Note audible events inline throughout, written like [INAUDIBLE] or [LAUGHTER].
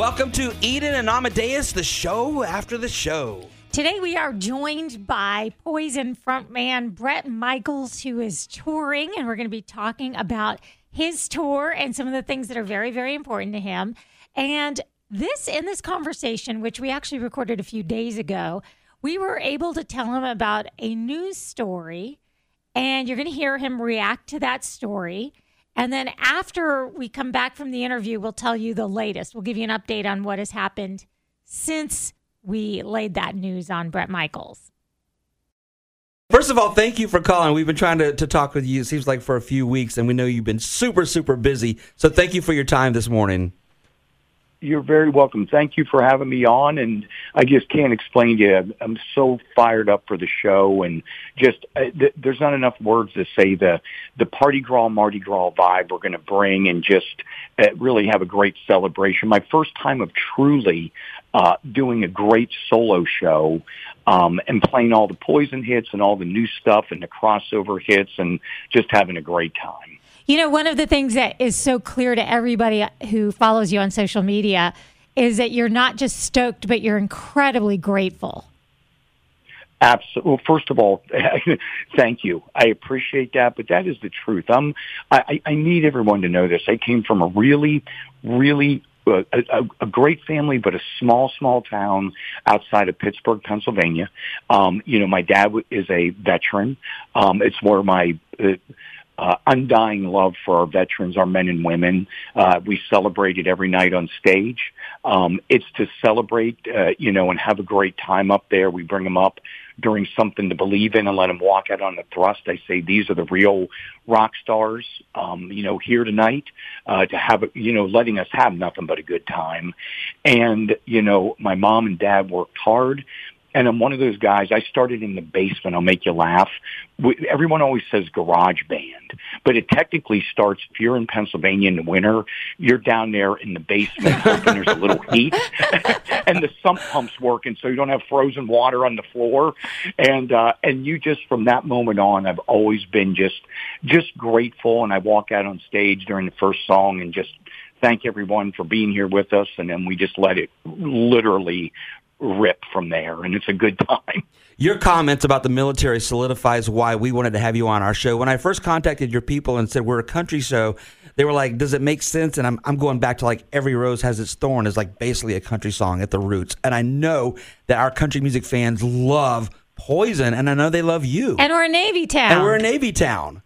Welcome to Eden and Amadeus, the show after the show. Today we are joined by Poison frontman Bret Michaels, who is touring, and we're going to be talking about his tour and some of the things that are very, very important to him. And this, in this conversation, which we actually recorded a few days ago, we were able to tell him about a news story, and you're going to hear him react to that story. And then after we come back from the interview, we'll tell you the latest. We'll give you an update on what has happened since we laid that news on Bret Michaels. First of all, thank you for calling. We've been trying to, to talk with you, it seems like for a few weeks, and we know you've been super, super busy. So thank you for your time this morning. You're very welcome. Thank you for having me on. And I just can't explain to you. I'm so fired up for the show, and just uh, th- there's not enough words to say the the Parti-Gras Mardi Gras vibe we're going to bring, and just uh, really have a great celebration. My first time of truly uh, doing a great solo show um, and playing all the Poison hits and all the new stuff and the crossover hits, and just having a great time. You know, one of the things that is so clear to everybody who follows you on social media is that you're not just stoked, but you're incredibly grateful. Absolutely. Well, first of all, [LAUGHS] thank you. I appreciate that, but that is the truth. I'm, I, I need everyone to know this. I came from a really, really uh, a, a, a great family, but a small, small town outside of Pittsburgh, Pennsylvania. Um, you know, my dad is a veteran. Um, it's where my uh, uh, undying love for our veterans, our men and women. Uh, we celebrate it every night on stage. Um, it's to celebrate, uh, you know, and have a great time up there. We bring them up during something to believe in and let them walk out on the thrust. I say these are the real rock stars, um, you know, here tonight, uh, to have, you know, letting us have nothing but a good time. And, you know, my mom and dad worked hard and I'm one of those guys. I started in the basement. I'll make you laugh. Everyone always says garage band, but it technically starts if you're in Pennsylvania in the winter. You're down there in the basement, [LAUGHS] hoping there's a little heat, [LAUGHS] and the sump pump's working, so you don't have frozen water on the floor. And uh, and you just from that moment on, I've always been just just grateful. And I walk out on stage during the first song and just thank everyone for being here with us, and then we just let it literally rip from there, and it's a good time. Your comments about the military solidifies why we wanted to have you on our show. When I first contacted your people and said we're a country show, they were like, "Does it make sense?" And I'm I'm going back to like every rose has its thorn is like basically a country song at the roots. And I know that our country music fans love Poison, and I know they love you. And we're a Navy town. And we're a Navy town.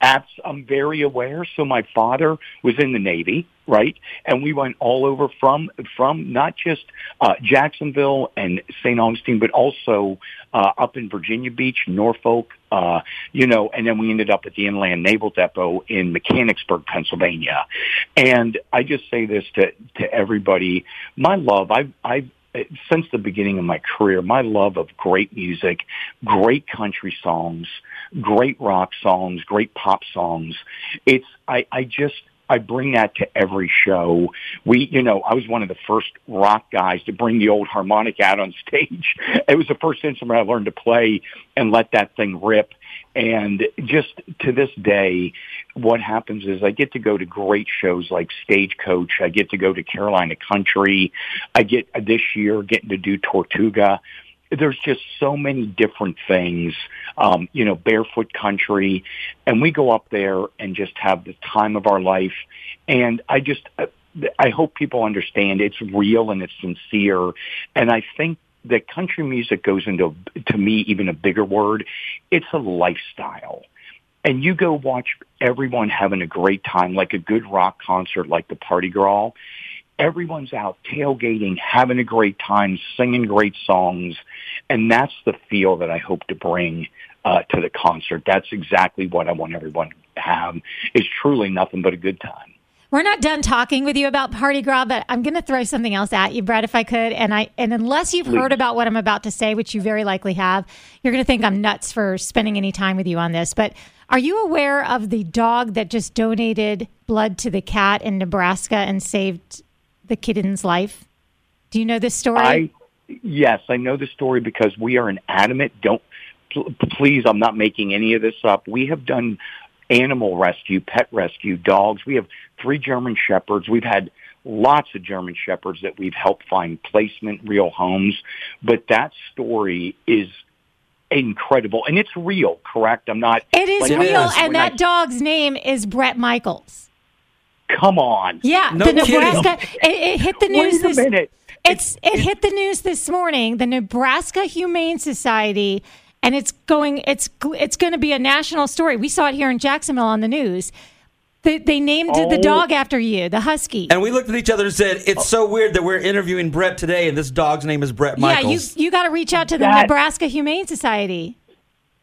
I'm very aware. So my father was in the Navy, right? And we went all over from from not just uh, Jacksonville and St. Augustine, but also uh, up in Virginia Beach, Norfolk, uh, you know, and then we ended up at the Inland Naval Depot in Mechanicsburg, Pennsylvania. And I just say this to to everybody: my love, I've I've since the beginning of my career, my love of great music, great country songs, great rock songs, great pop songs. It's, I, I just, I bring that to every show. We, you know, I was one of the first rock guys to bring the old harmonica out on [LAUGHS] stage. It was the first instrument I learned to play and let that thing rip. And just to this day, what happens is I get to go to great shows like Stagecoach. I get to go to Carolina Country. I get this year getting to do Tortuga there's just so many different things, um, you know, barefoot country, and we go up there and just have the time of our life. And I just, I hope people understand it's real and it's sincere. And I think that country music goes into, to me, even a bigger word. It's a lifestyle. And you go watch everyone having a great time, like a good rock concert, like the Parti-Gras everyone's out tailgating, having a great time, singing great songs, and that's the feel that I hope to bring uh, to the concert. That's exactly what I want everyone to have. It's truly nothing but a good time. We're not done talking with you about Parti-Gras, but I'm going to throw something else at you, Bret, if I could. And I and unless you've Please. heard about what I'm about to say, which you very likely have, you're going to think I'm nuts for spending any time with you on this. But are you aware of the dog that just donated blood to the cat in Nebraska and saved the kitten's life? Do you know this story? I, yes, I know the story because we are an adamant. Don't please. I'm not making any of this up. We have done animal rescue, pet rescue, dogs. We have three German shepherds. We've had lots of German Shepherds that we've helped find placement, real homes. But that story is incredible and it's real, correct? I'm not. It is like, real, when and I- that dog's name is Bret Michaels. Come on. Yeah, No the. Nebraska. It, it hit the news Wait a this. minute. It's it hit the news this morning. The Nebraska Humane Society, and it's going. It's it's going to be a national story. We saw it here in Jacksonville on the news. They, they named the Oh. dog after you, the husky. And we looked at each other and said, "It's so weird that we're interviewing Bret today, and this dog's name is Bret yeah, you you got to reach out to the That- Nebraska Humane Society.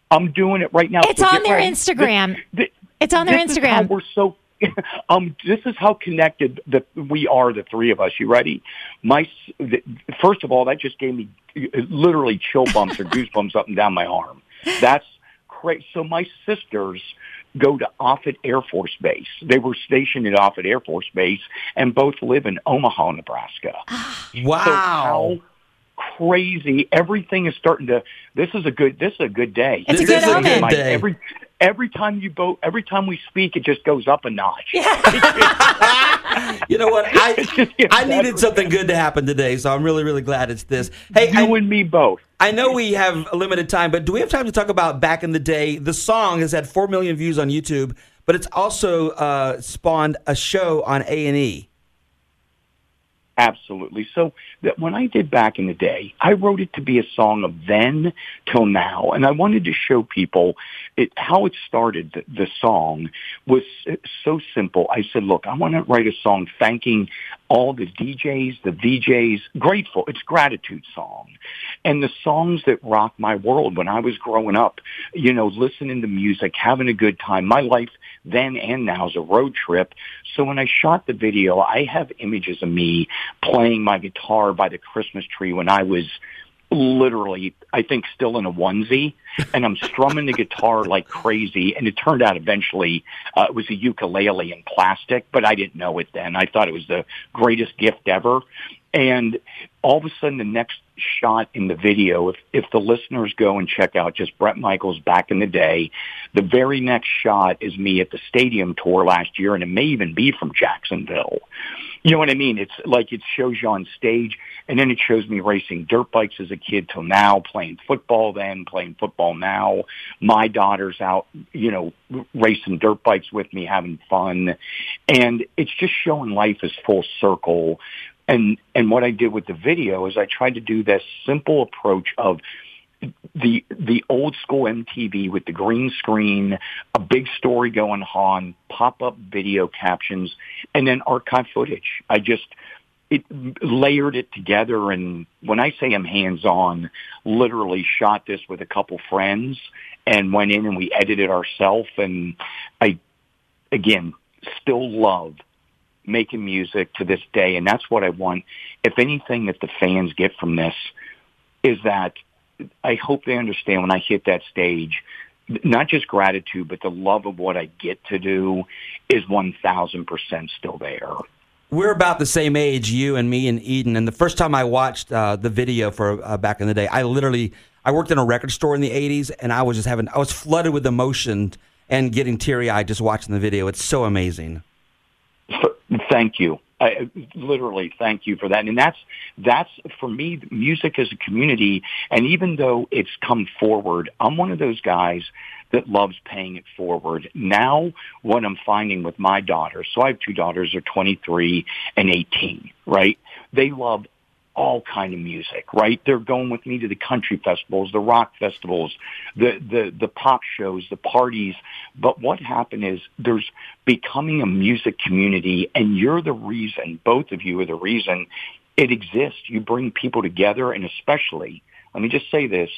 I'm doing it right now. It's So on their ready. Instagram. Th- It's on their this Is how Instagram. we're so. [LAUGHS] Um, this is how connected that we are, the three of us. You ready? My s- the, first of all, that just gave me uh, literally chill bumps or goosebumps up and down my arm. That's crazy. So my sisters go to Offutt Air Force Base. They were stationed at Offutt Air Force Base, and both live in Omaha, Nebraska. [GASPS] wow. So how crazy everything is starting to this is a good this is a good day It's a This good is a omen. good My- day. every every time you both every time we speak it just goes up a notch [LAUGHS] You know what? I I needed something good to happen today, so I'm really really glad it's this. Hey, you I, and me both I know we have a limited time, but do we have time to talk about back in the day? The song has had four million views on YouTube, but it's also uh, spawned a show on A and E. Absolutely. So that when I did back in the day, I wrote it to be a song of then till now, and I wanted to show people it, how it started. The, the song was so simple. I said, "Look, I want to write a song thanking all the DJs, the VJs, grateful. It's gratitude song, and the songs that rocked my world when I was growing up. You know, listening to music, having a good time. My life then and now is a road trip. So when I shot the video, I have images of me playing my guitar by the Christmas tree when I was literally, I think, still in a onesie, and I'm strumming the guitar like crazy. And it turned out eventually uh, it was a ukulele in plastic, but I didn't know it then. I thought it was the greatest gift ever. And all of a sudden, the next shot in the video, if if the listeners go and check out just Bret Michaels back in the day, the very next shot is me at the stadium tour last year, and it may even be from Jacksonville. You know what I mean? It's like it shows you on stage, and then it shows me racing dirt bikes as a kid till now, playing football then, playing football now. My daughter's out, you know, racing dirt bikes with me, having fun, and it's just showing life as full circle. And and what I did with the video is I tried to do this simple approach of the the old school MTV with the green screen, a big story going on, pop up video captions, and then archive footage. I just it layered it together, and when I say I'm hands on, literally shot this with a couple friends and went in and we edited ourselves. And I again still love making music to this day, and that's what I want. If anything that the fans get from this is that I hope they understand when I hit that stage, not just gratitude, but the love of what I get to do is 1000% still there. We're about the same age, you and me and Eden. And the first time I watched uh, the video for uh, back in the day, I literally I worked in a record store in the '80s, and I was just having I was flooded with emotion and getting teary eyed just watching the video. It's so amazing. Thank you. I, literally, thank you for that. And that's that's for me. Music as a community, and even though it's come forward, I'm one of those guys that loves paying it forward. Now, what I'm finding with my daughters, so I have two daughters, they're 23 and 18. Right? They love all kind of music, right? They're going with me to the country festivals, the rock festivals, the, the, the pop shows, the parties. But what happened is there's becoming a music community and you're the reason, both of you are the reason it exists. You bring people together and especially, let me just say this,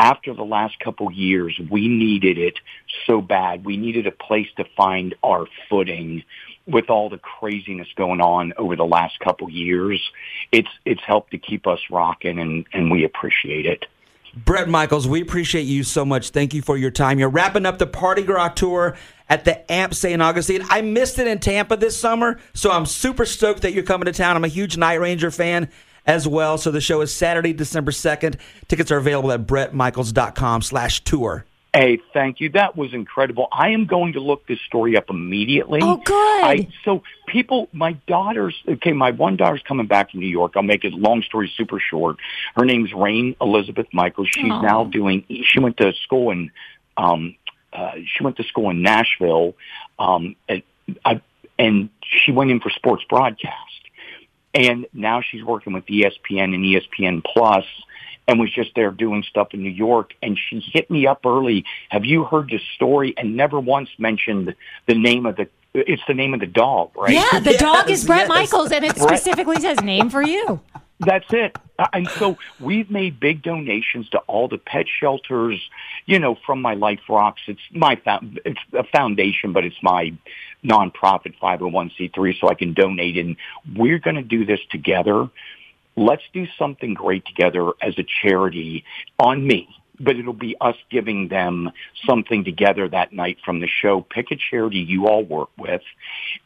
after the last couple years, we needed it so bad. We needed a place to find our footing with all the craziness going on over the last couple years. It's it's helped to keep us rocking, and and we appreciate it. Bret Michaels, we appreciate you so much. Thank you for your time. You're wrapping up the Parti-Gras tour at the Amp St. Augustine. I missed it in Tampa this summer, so I'm super stoked that you're coming to town. I'm a huge Night Ranger fan as well. So the show is Saturday, December 2nd. Tickets are available at bretmichaels.com slash tour. Hey, thank you. That was incredible. I am going to look this story up immediately. Oh, good. I, so people, my daughter's, okay, my one daughter's coming back from New York. I'll make it long story super short. Her name's Rain Elizabeth Michaels. She's Aw. now doing, she went to school in, um, uh, she went to school in Nashville, um, and, I, and she went in for sports broadcast. And now she's working with ESPN and ESPN Plus and was just there doing stuff in New York. And she hit me up early. Have you heard this story? And never once mentioned the name of the, it's the name of the dog, right? Yeah, the dog is Bret yes. Michaels, and it specifically says name for you. That's it. Uh, And so we've made big donations to all the pet shelters, you know, from My Life Rocks. It's my, fo- it's a foundation, but it's my nonprofit 501c3 so I can donate. And we're going to do this together. Let's do something great together as a charity on me. But it'll be us giving them something together that night from the show. Pick a charity you all work with,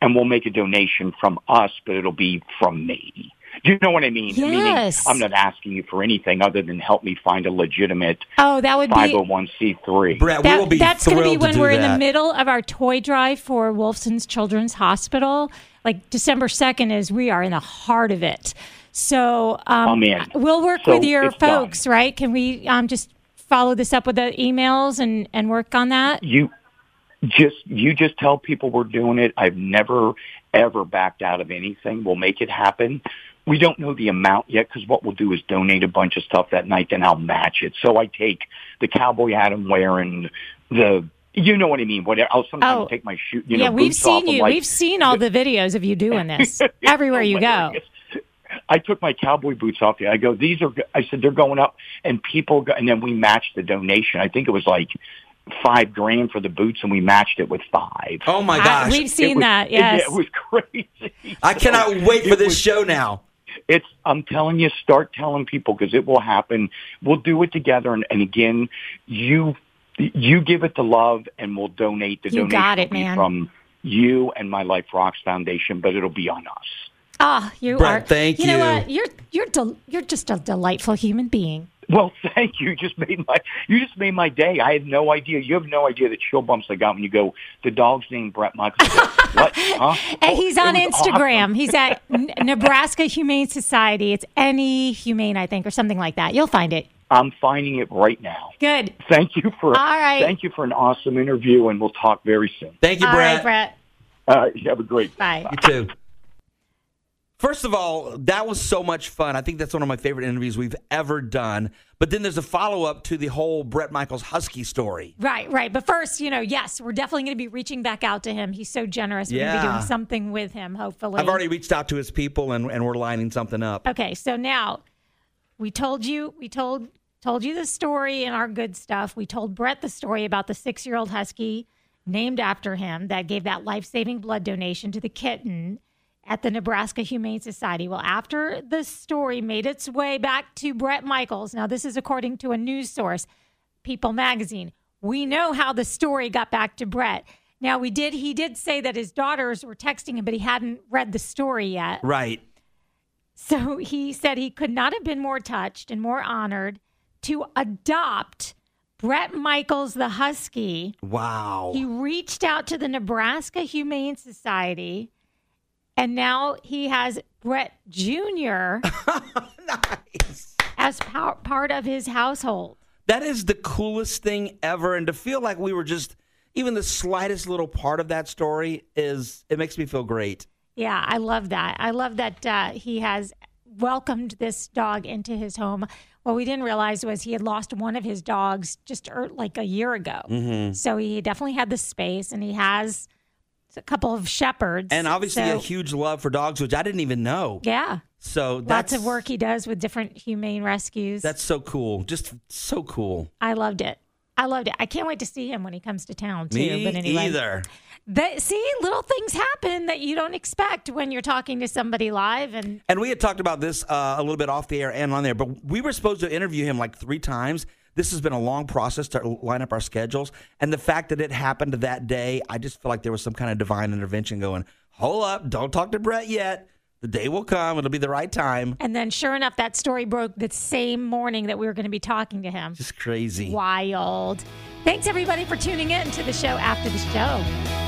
and we'll make a donation from us, but it'll be from me. Do you know what I mean? Meaning, Yes. I'm not asking you for anything other than help me find a legitimate Oh, that would be 501c3. Bret, we will be that's gonna be when to we're in the middle of our toy drive for Wolfson's Children's Hospital. Like December 2nd is we are in the heart of it. So um, Oh, man. we'll work So with your it's done. folks, right? Can we um, just follow this up with the emails and, and work on that? you just you just tell people we're doing it. I've never ever backed out of anything. We'll make it happen. We don't know the amount yet because what we'll do is donate a bunch of stuff that night, then I'll match it. So I take the cowboy hat I'm wearing, the you know what I mean. Whatever. I'll sometimes Oh. take my shoe. You know, yeah, we've boots off seen you. like, we've seen all the [LAUGHS] videos of you doing this [LAUGHS] everywhere you go. I took my cowboy boots off. I go, these are. I said they're going up, and people. Go, and then we matched the donation. I think it was like five grand for the boots, and we matched it with five. Oh my I- gosh. we've seen was- that. it- Yes. it, was [LAUGHS] crazy. I cannot wait for this was- show now. It's. I'm telling you, start telling people because it will happen. We'll do it together, and, and again, you you give it the love, and we'll donate. The You donation got it, man. from you and My Life Rocks Foundation, but it'll be on us. Ah, you Bret, are. thank you. You know what? You're you're del- you're just a delightful human being. Well, [LAUGHS] thank you. You just made my you just made my day. I had no idea. You have no idea the chill bumps I got when you go. The dog's named Bret Michaels. [LAUGHS] What? Huh? And he's Oh, on Instagram. awesome. He's at Nebraska Humane Society. It's any humane, I think, or something like that. You'll find it. I'm finding it right now. Good. Thank you for All right. thank you for an awesome interview, and we'll talk very soon. Thank you, All Bret. right, Bret. Uh, you have a great. Bye. You too. First of all, that was so much fun. I think that's one of my favorite interviews we've ever done. But then there's a follow up to the whole Bret Michaels Husky story. Right, right. But first, you know, yes, we're definitely going to be reaching back out to him. He's so generous. We're going to be doing something with him, hopefully. I've already reached out to his people and, and we're lining something up. Okay, so now we told you we told told you the story and our good stuff. We told Bret the story about the six year old husky named after him that gave that life saving blood donation to the kitten at the Nebraska Humane Society. Well, after the story made its way back to Bret Michaels, now this is according to a news source, People Magazine. We know how the story got back to Bret. Now we did he did say that his daughters were texting him, but he hadn't read the story yet. Right. So he said he could not have been more touched and more honored to adopt Bret Michaels, the Husky. Wow. He reached out to the Nebraska Humane Society, and now he has Bret Jr. [LAUGHS] nice. as par- part of his household. That is the coolest thing ever. And to feel like we were just, even the slightest little part of that story is, it makes me feel great. Yeah, I love that. I love that uh, he has welcomed this dog into his home. What we didn't realize was he had lost one of his dogs just er, like a year ago. Mm-hmm. So he definitely had the space, and he has a couple of shepherds. And obviously So, a huge love for dogs, which I didn't even know. yeah, So that's, lots of work he does with different humane rescues. That's so cool. Just so cool. I loved it. I loved it. I can't wait to see him when he comes to town too. Me but anyway, either. That, see, little things happen that you don't expect when you're talking to somebody live, and And we had talked about this uh, a little bit off the air and on there, but we were supposed to interview him like three times. This has been a long process to line up our schedules. And the fact that it happened that day, I just feel like there was some kind of divine intervention going, hold up, don't talk to Bret yet. The day will come. It'll be the right time. And then, sure enough, that story broke the same morning that we were going to be talking to him. Just crazy. Wild. Thanks, everybody, for tuning in to the show after the show.